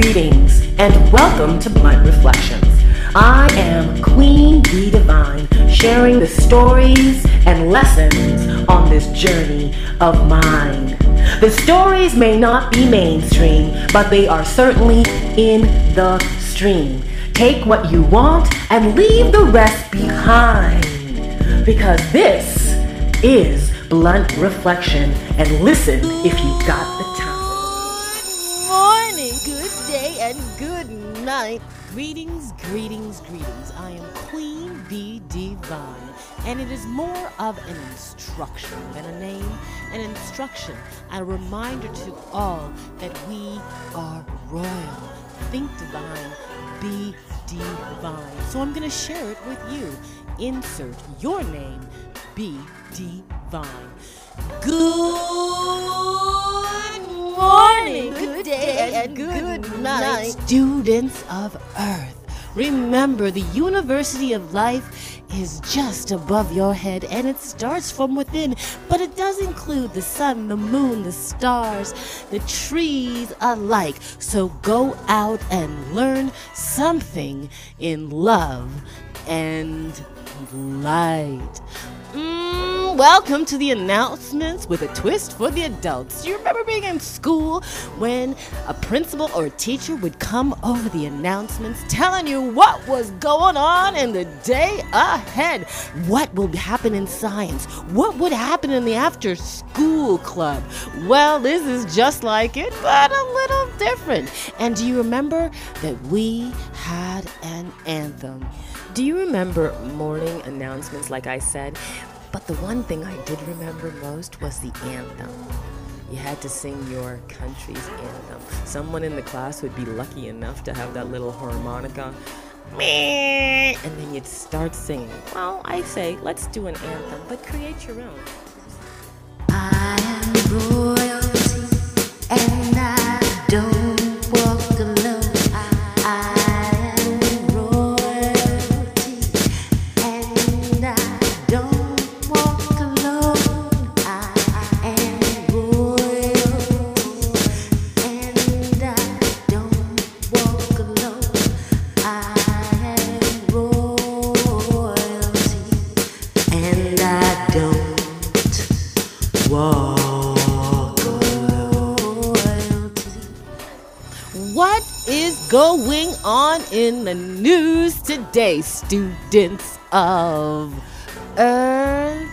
Greetings and welcome to Blunt Reflections. I am Queen B Divine, sharing the stories and lessons on this journey of mine. The stories may not be mainstream, but they are certainly in the stream. Take what you want and leave the rest behind. Because this is Blunt Reflection, and listen if you got the time. And good night. Greetings, greetings, greetings. I am Queen Bee Divine, and it is more of an instruction than a name, an instruction, a reminder to all that we are royal. Think divine, be divine. So I'm going to share it with you. Insert your name, be divine. Good morning, good day, and good night, students of Earth. Remember, the University of Life is just above your head and it starts from within, but it does include the sun, the moon, the stars, the trees alike. So go out and learn something in love and light. Welcome to the announcements with a twist for the adults. Do you remember being in school when a principal or a teacher would come over the announcements telling you what was going on in the day ahead? What will happen in science? What would happen in the after school club? Well, this is just like it, but a little different. And do you remember that we had an anthem? Do you remember morning announcements, like I said? But the one thing I did remember most was the anthem. You had to sing your country's anthem. Someone in the class would be lucky enough to have that little harmonica. And then you'd start singing. Well, I say, let's do an anthem, but create your own. I am going on in the news today, students of Earth?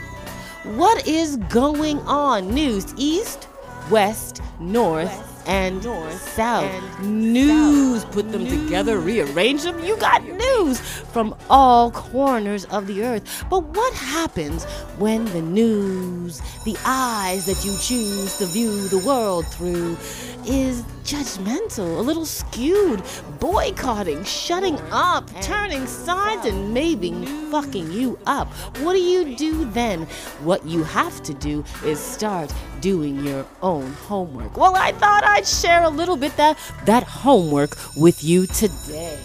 What is going on? News east, west, north, and south. news. Put them together, rearrange them. You got news from all corners of the earth. But what happens when the news, the eyes that you choose to view the world through, is judgmental, a little skewed, boycotting, shutting up, turning sides, and maybe fucking you up. What do you do then? What you have to do is start doing your own homework. Well, I thought I'd share a little bit that that homework with you today.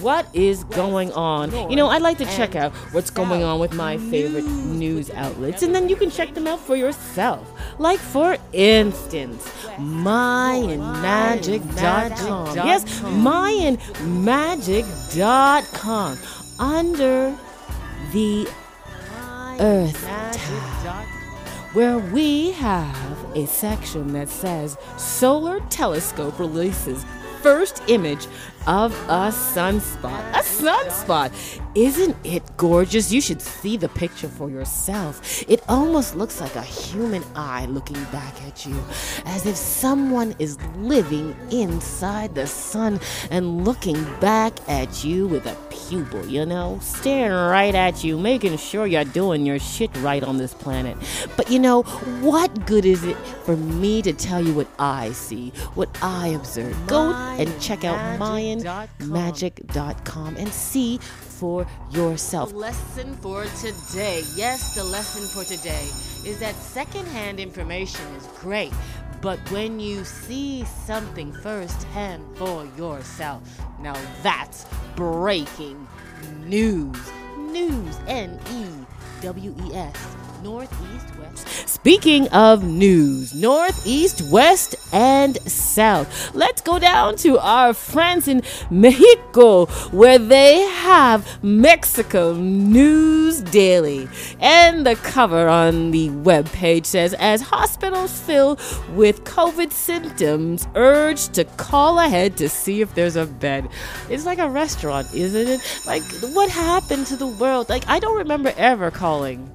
What is going on? You know, I'd like to check out what's going on with my favorite news outlets, and then you can check them out for yourself. Like, for instance, MayanMajix.com. Yes, MayanMajix.com. Under the Earth tab where we have a section that says Solar Telescope releases first image of a sunspot. A sunspot! Isn't it gorgeous? You should see the picture for yourself. It almost looks like a human eye looking back at you, as if someone is living inside the sun and looking back at you with a pupil, you know, staring right at you, making sure you're doing your shit right on this planet. But you know, what good is it for me to tell you what I see, what I observe? Go and check out MayanMajix.com and see for yourself. Lesson for today. Yes, the lesson for today is that secondhand information is great, but when you see something firsthand for yourself, now that's breaking news. News. N E W E S. northeast, west. Speaking of news, northeast, west, and south, let's go down to our friends in Mexico, where they have Mexico News Daily. And the cover on the webpage says, as hospitals fill with COVID symptoms, urge to call ahead to see if there's a bed. It's like a restaurant, isn't it? Like, what happened to the world? Like, I don't remember ever calling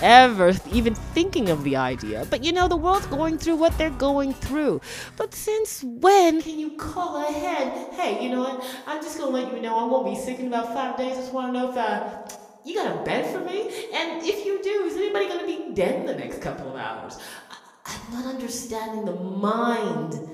ever even thinking of the idea. But you know, the world's going through what they're going through. But since when can you call ahead? Hey, you know what? I'm just gonna let you know I won't be sick in about five days. I just wanna know if uh, you got a bed for me? And if you do, is anybody gonna be dead in the next couple of hours? I, I'm not understanding the mind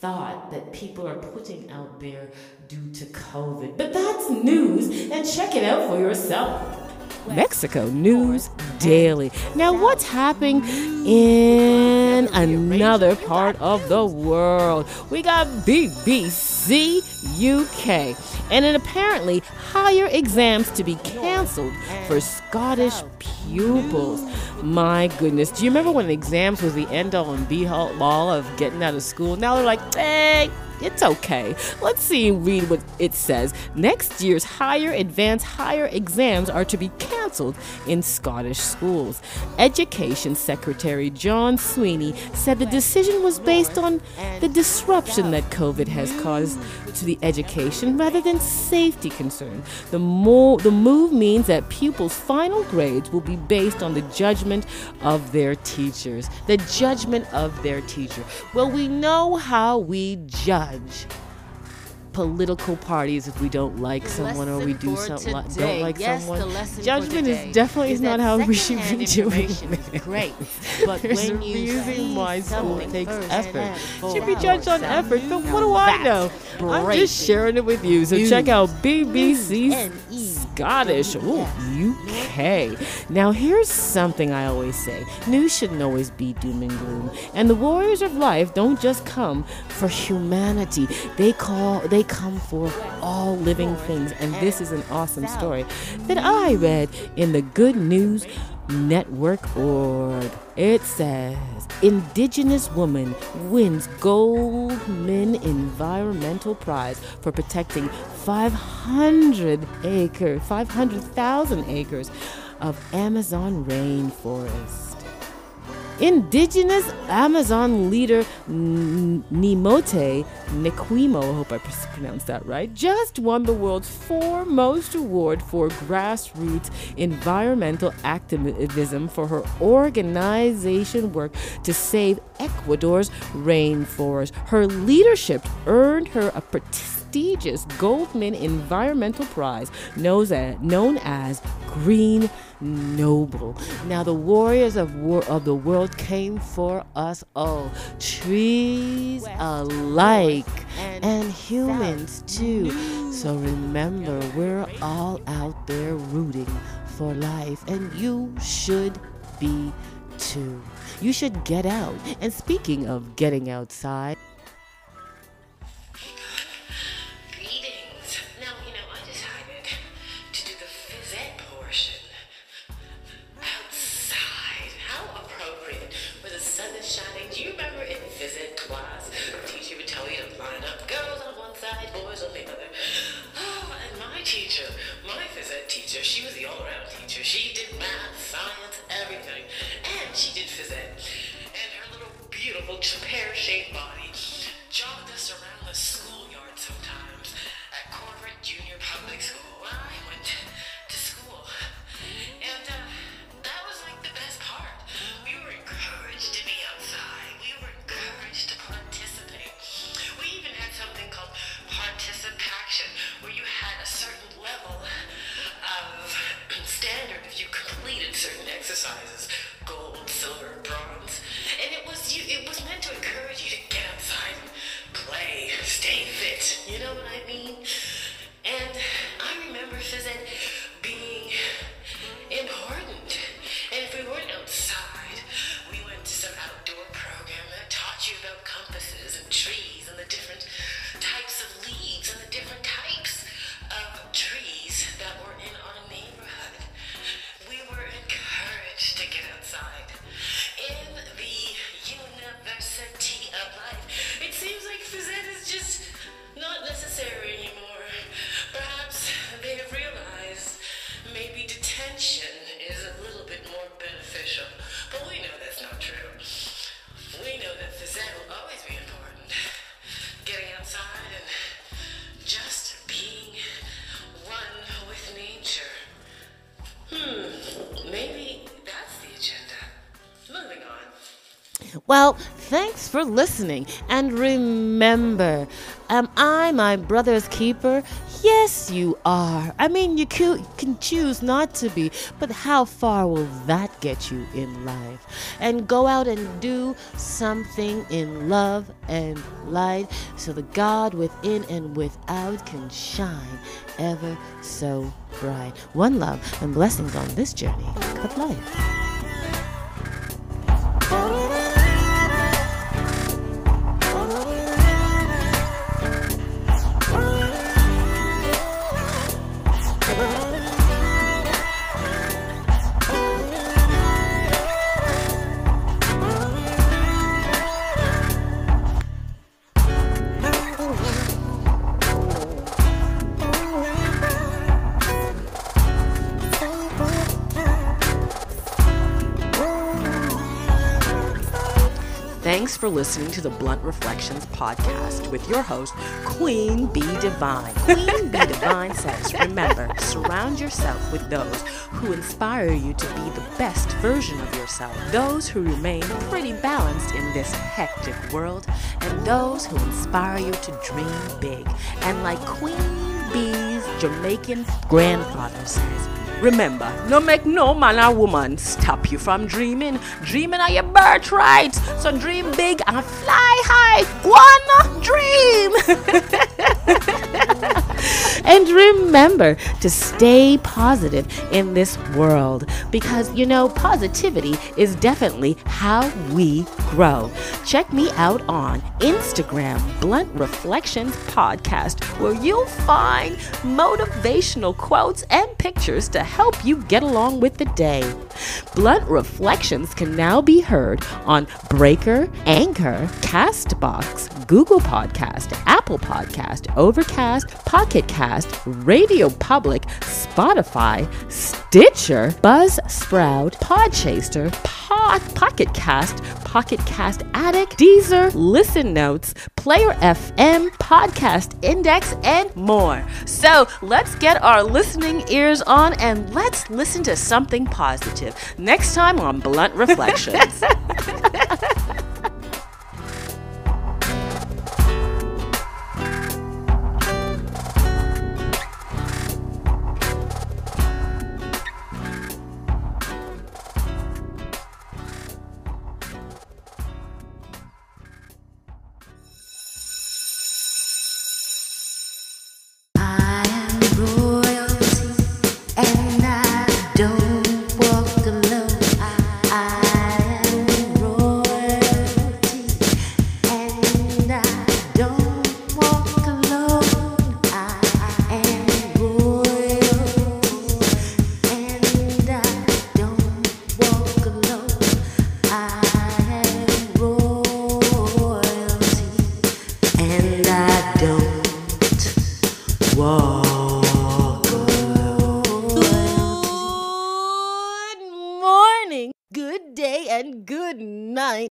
thought that people are putting out there due to COVID. But that's news, and check it out for yourself. Mexico News Daily. Now, what's happening in another part of the world? We got BBC UK, and then apparently higher exams to be cancelled for Scottish pupils. My goodness, do you remember when exams was the end all and be all of getting out of school? Now they're like, hey, it's okay. Let's see, read what it says. Next year's higher, advanced, higher exams are to be cancelled in Scottish schools. Education Secretary John Swinney said the decision was based on the disruption that COVID has caused to the education rather than safety concerns. The, the move means that pupils' final grades will be based on the judgment of their teachers. The judgment of their teacher. Well, we know how we judge political parties if we don't like someone or we do something like, don't like yes, someone. Judgment is definitely is not how we should be doing it. great, but There's when a you reason why school takes effort. Should be judged on effort, but what do I know? I'm just sharing it with you. So check out BBC Scottish, ooh, UK. Hey, now here's something I always say: news shouldn't always be doom and gloom, and the warriors of life don't just come for humanity. They call, they come for all living things, and this is an awesome story that I read in the Good News Network org. It says Indigenous woman wins Goldman Environmental Prize for protecting 500 acres, 500,000 acres of Amazon rainforest. Indigenous Amazon leader Nemonte Nenquimo, I hope I pronounced that right, just won the world's foremost award for grassroots environmental activism for her organization work to save Ecuador's rainforest. Her leadership earned her a prestigious Goldman Environmental Prize known as Green Nobel. Now, the warriors of, war, of the world came for us all, trees alike and humans too. So remember, we're all out there rooting for life, and you should be too. You should get out. And speaking of getting outside, and Well, thanks for listening. And remember, am I my brother's keeper? Yes, you are. I mean, you can choose not to be, but how far will that get you in life? And go out and do something in love and light so the God within and without can shine ever so bright. One love and blessings on this journey of life. Thanks for listening to the Blunt Reflections podcast with your host, Queen Bee Divine. Queen Bee Divine says, remember, surround yourself with those who inspire you to be the best version of yourself, those who remain pretty balanced in this hectic world, and those who inspire you to dream big. And like Queen Jamaican grandfather says, Remember, no make no man or woman stop you from dreaming. Dreaming are your birthright. So dream big and fly high. Wanna dream. And remember to stay positive in this world because you know, positivity is definitely how we grow. Check me out on Instagram, Blunt Reflections Podcast, where you'll find motivational quotes and pictures to help you get along with the day. Blunt Reflections can now be heard on Breaker, Anchor, Castbox, Google Podcast, Apple Podcast, Overcast, Pocket Cast, Radio Public, Spotify, Stitcher, Buzzsprout, Podchaser, Pod, Pocket Cast, Pocket Cast Addict, Deezer, Listen Notes, Player FM, Podcast Index, and more. So let's get our listening ears on and let's listen to something positive next time on Blunt Reflections.